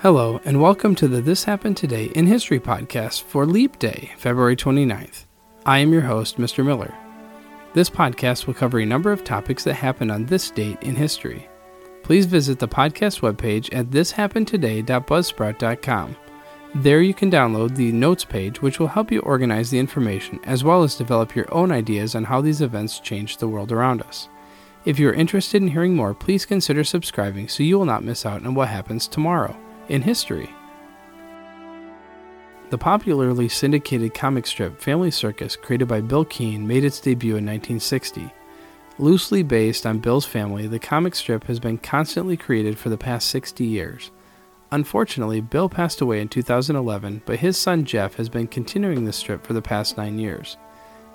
Hello, and welcome to the This Happened Today in History podcast for Leap Day, February 29th. I am your host, Mr. Miller. This podcast will cover a number of topics that happened on this date in history. Please visit the podcast webpage at thishappenedtoday.buzzsprout.com. There you can download the notes page, which will help you organize the information as well as develop your own ideas on how these events changed the world around us. If you are interested in hearing more, please consider subscribing so you will not miss out on what happens tomorrow in history. The popularly syndicated comic strip Family Circus, created by Bil Keane, made its debut in 1960. Loosely based on Bil's family, the comic strip has been constantly created for the past 60 years. Unfortunately, Bil passed away in 2011, but his son Jeff has been continuing the strip for the past nine years.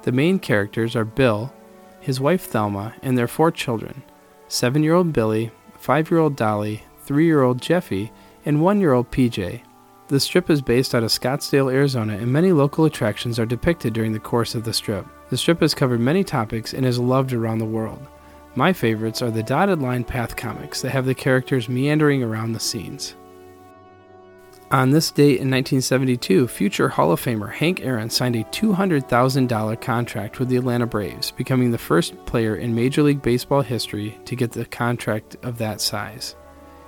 The main characters are Bill, his wife Thelma, and their four children seven year old Billy, five year old Dolly, three year old Jeffy, and one year old PJ. The strip is based out of Scottsdale, Arizona, and many local attractions are depicted during the course of the strip. The strip has covered many topics and is loved around the world. My favorites are the dotted line path comics that have the characters meandering around the scenes. On this date in 1972, future Hall of Famer Hank Aaron signed a $200,000 contract with the Atlanta Braves, becoming the first player in Major League Baseball history to get the contract of that size.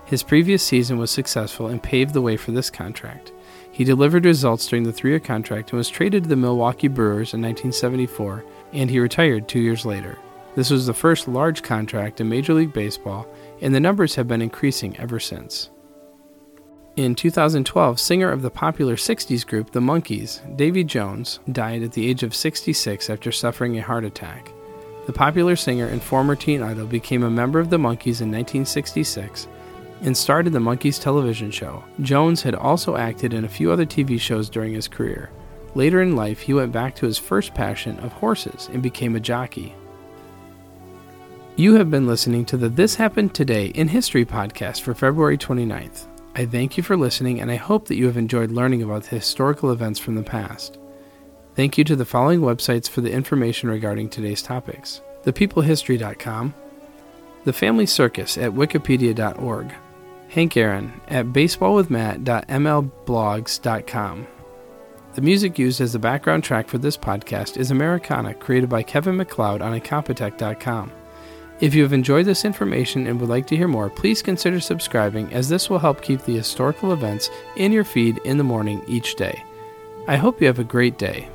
His previous season was successful and paved the way for this contract. He delivered results during the three year contract and was traded to the Milwaukee Brewers in 1974, and he retired two years later. This was the first large contract in Major League Baseball, and the numbers have been increasing ever since. In 2012, singer of the popular 60s group The Monkees, Davy Jones, died at the age of 66 after suffering a heart attack. The popular singer and former teen idol became a member of the Monkees in 1966 and starred in the Monkees television show. Jones had also acted in a few other TV shows during his career. Later in life, he went back to his first passion of horses and became a jockey. You have been listening to the This Happened Today in History podcast for February 29th. I thank you for listening and I hope that you have enjoyed learning about the historical events from the past. Thank you to the following websites for the information regarding today's topics thepeoplehistory.com, the Family Circus at wikipedia.org, Hank Aaron at baseballwithmatt.mlblogs.com. The music used as the background track for this podcast is Americana, created by Kevin MacLeod on Incompetech.com. If you have enjoyed this information and would like to hear more, please consider subscribing as this will help keep the historical events in your feed in the morning each day. I hope you have a great day.